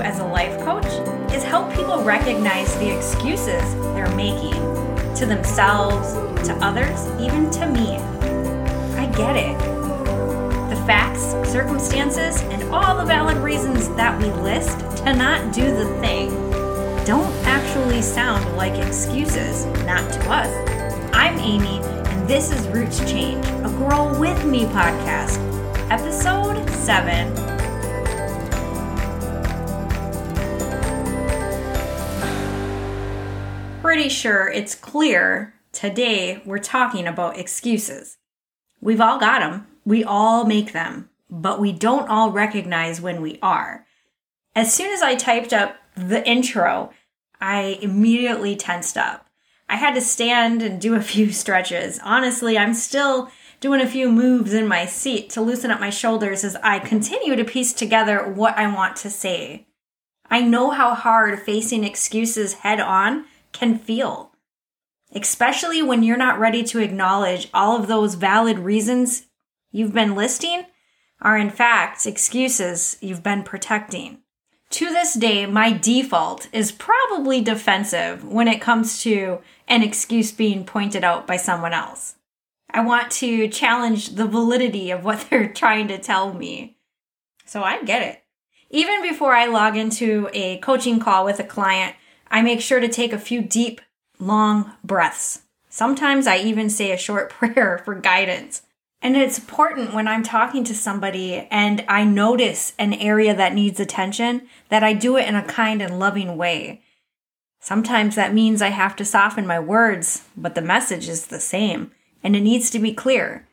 as a life coach is help people recognize the excuses they're making to themselves, to others, even to me. I get it. The facts, circumstances, and all the valid reasons that we list to not do the thing don't actually sound like excuses, not to us. I'm Amy, and this is Roots Change, a Grow With Me podcast, episode 7 pretty sure it's clear today we're talking about excuses. We've all got them, we all make them, but we don't all recognize when we are. As soon as I typed up the intro, I immediately tensed up. I had to stand and do a few stretches. Honestly, I'm still doing a few moves in my seat to loosen up my shoulders as I continue to piece together what I want to say. I know how hard facing excuses head on can feel, especially when you're not ready to acknowledge all of those valid reasons you've been listing are in fact excuses you've been protecting. To this day, my default is probably defensive when it comes to an excuse being pointed out by someone else. I want to challenge the validity of what they're trying to tell me. So I get it. Even before I log into a coaching call with a client, I make sure to take a few deep, long breaths. Sometimes I even say a short prayer for guidance. And it's important when I'm talking to somebody and I notice an area that needs attention that I do it in a kind and loving way. Sometimes that means I have to soften my words, but the message is the same and it needs to be clear.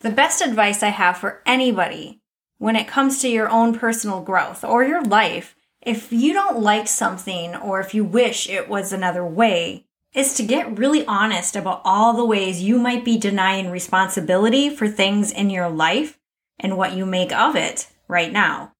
The best advice I have for anybody when it comes to your own personal growth or your life if you don't like something or if you wish it was another way, is to get really honest about all the ways you might be denying responsibility for things in your life and what you make of it right now.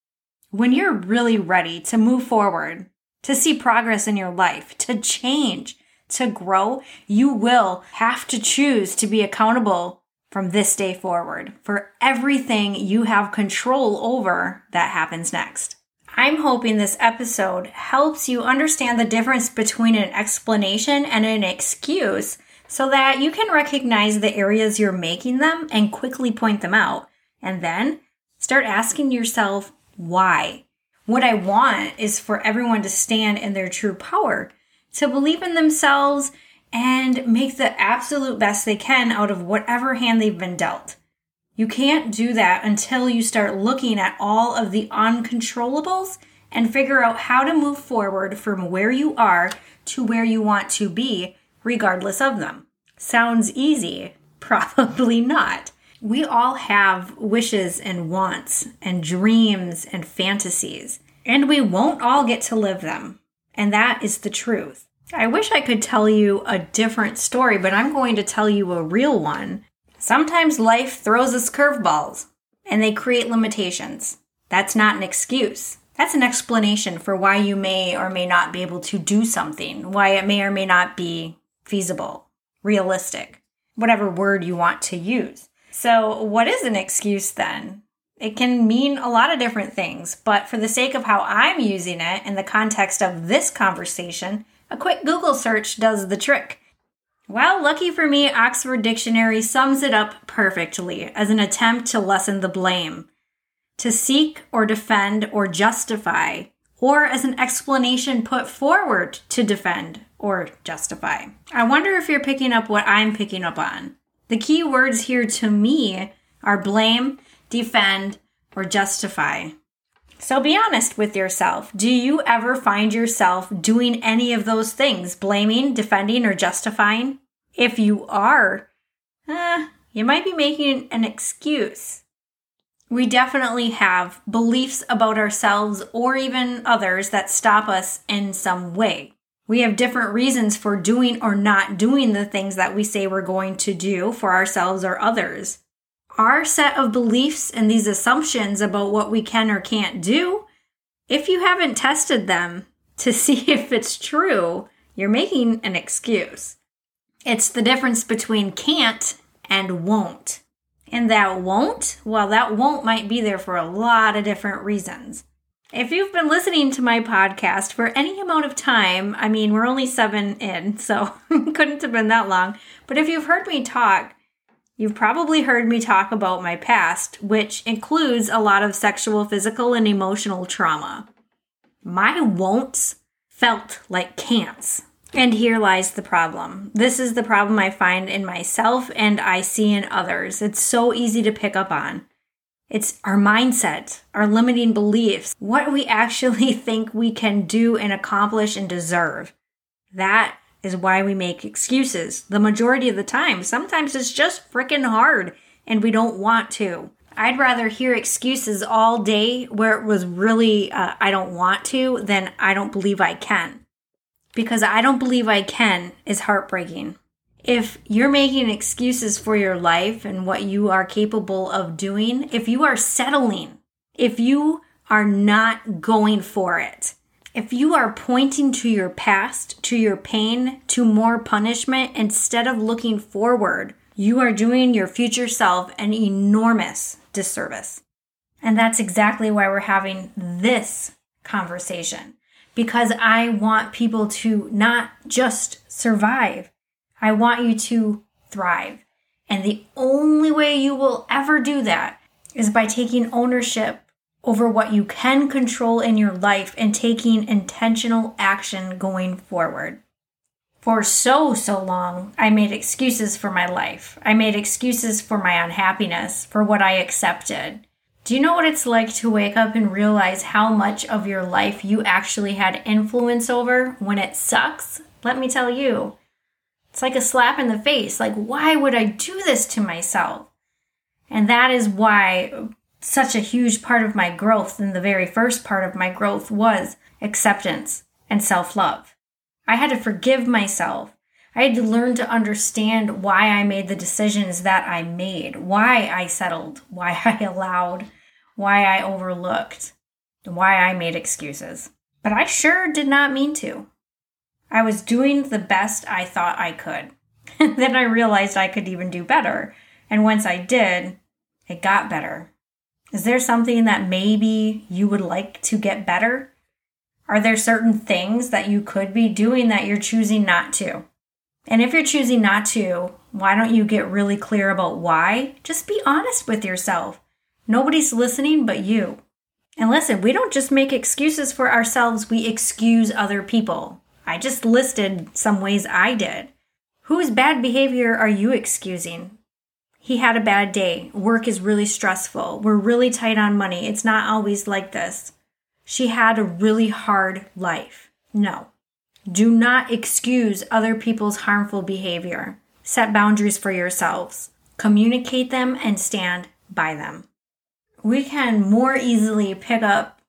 When you're really ready to move forward, to see progress in your life, to change, to grow, you will have to choose to be accountable from this day forward for everything you have control over that happens next. I'm hoping this episode helps you understand the difference between an explanation and an excuse so that you can recognize the areas you're making them and quickly point them out. And then start asking yourself, why? What I want is for everyone to stand in their true power, to believe in themselves and make the absolute best they can out of whatever hand they've been dealt. You can't do that until you start looking at all of the uncontrollables and figure out how to move forward from where you are to where you want to be, regardless of them. Sounds easy? Probably not. We all have wishes and wants and dreams and fantasies, and we won't all get to live them. And that is the truth. I wish I could tell you a different story, but I'm going to tell you a real one Sometimes life throws us curveballs and they create limitations. That's not an excuse. That's an explanation for why you may or may not be able to do something, why it may or may not be feasible, realistic, whatever word you want to use. So, what is an excuse then? It can mean a lot of different things, but for the sake of how I'm using it in the context of this conversation, a quick Google search does the trick. Well, lucky for me, Oxford Dictionary sums it up perfectly as an attempt to lessen the blame, to seek or defend or justify, or as an explanation put forward to defend or justify. I wonder if you're picking up what I'm picking up on. The key words here to me are blame, defend, or justify. So be honest with yourself. Do you ever find yourself doing any of those things, blaming, defending, or justifying? If you are, eh, you might be making an excuse. We definitely have beliefs about ourselves or even others that stop us in some way. We have different reasons for doing or not doing the things that we say we're going to do for ourselves or others our set of beliefs and these assumptions about what we can or can't do, if you haven't tested them to see if it's true, you're making an excuse. It's the difference between can't and won't. And that won't, well, that won't might be there for a lot of different reasons. If you've been listening to my podcast for any amount of time, I mean, we're only seven in, so couldn't have been that long. But if you've heard me talk, you've probably heard me talk about my past, which includes a lot of sexual, physical, and emotional trauma. My won'ts felt like can'ts. And here lies the problem. This is the problem I find in myself and I see in others. It's so easy to pick up on. It's our mindset, our limiting beliefs, what we actually think we can do and accomplish and deserve. That is why we make excuses the majority of the time. Sometimes it's just freaking hard and we don't want to. I'd rather hear excuses all day where it was really, uh, I don't want to, than I don't believe I can because I don't believe I can is heartbreaking. If you're making excuses for your life and what you are capable of doing, if you are settling, if you are not going for it, if you are pointing to your past, to your pain, to more punishment instead of looking forward, you are doing your future self an enormous disservice. And that's exactly why we're having this conversation because I want people to not just survive. I want you to thrive. And the only way you will ever do that is by taking ownership over what you can control in your life and taking intentional action going forward. For so, so long, I made excuses for my life. I made excuses for my unhappiness, for what I accepted. Do you know what it's like to wake up and realize how much of your life you actually had influence over when it sucks? Let me tell you. It's like a slap in the face. Like, why would I do this to myself? And that is why such a huge part of my growth, and the very first part of my growth, was acceptance and self love. I had to forgive myself. I had to learn to understand why I made the decisions that I made, why I settled, why I allowed, why I overlooked, why I made excuses. But I sure did not mean to. I was doing the best I thought I could. then I realized I could even do better. And once I did, it got better. Is there something that maybe you would like to get better? Are there certain things that you could be doing that you're choosing not to? And if you're choosing not to, why don't you get really clear about why? Just be honest with yourself. Nobody's listening but you. And listen, we don't just make excuses for ourselves, we excuse other people. I just listed some ways I did. Whose bad behavior are you excusing? He had a bad day. Work is really stressful. We're really tight on money. It's not always like this. She had a really hard life. No. Do not excuse other people's harmful behavior. Set boundaries for yourselves. Communicate them and stand by them. We can more easily pick up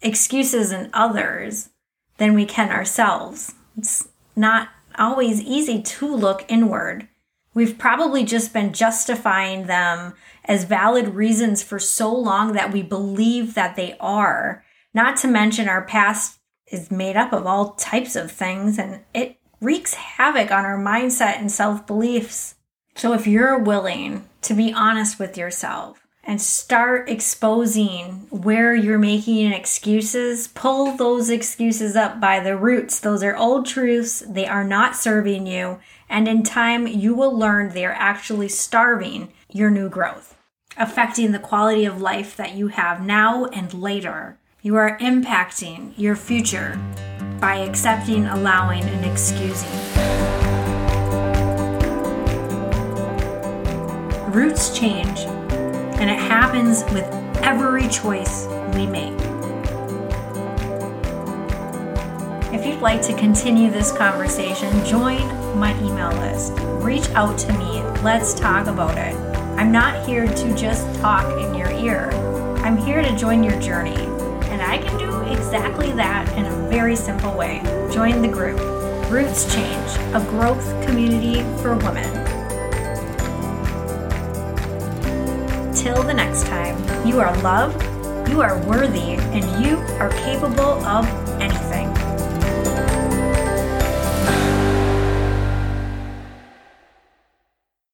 excuses in others than we can ourselves. It's not always easy to look inward. We've probably just been justifying them as valid reasons for so long that we believe that they are. Not to mention, our past is made up of all types of things and it wreaks havoc on our mindset and self beliefs. So, if you're willing to be honest with yourself and start exposing where you're making excuses, pull those excuses up by the roots. Those are old truths, they are not serving you. And in time, you will learn they are actually starving your new growth, affecting the quality of life that you have now and later. You are impacting your future by accepting, allowing, and excusing. Roots change, and it happens with every choice we make. If you'd like to continue this conversation, join my email list. Reach out to me. Let's talk about it. I'm not here to just talk in your ear. I'm here to join your journey I can do exactly that in a very simple way. Join the group, Roots Change, a growth community for women. Till the next time, you are loved, you are worthy, and you are capable of.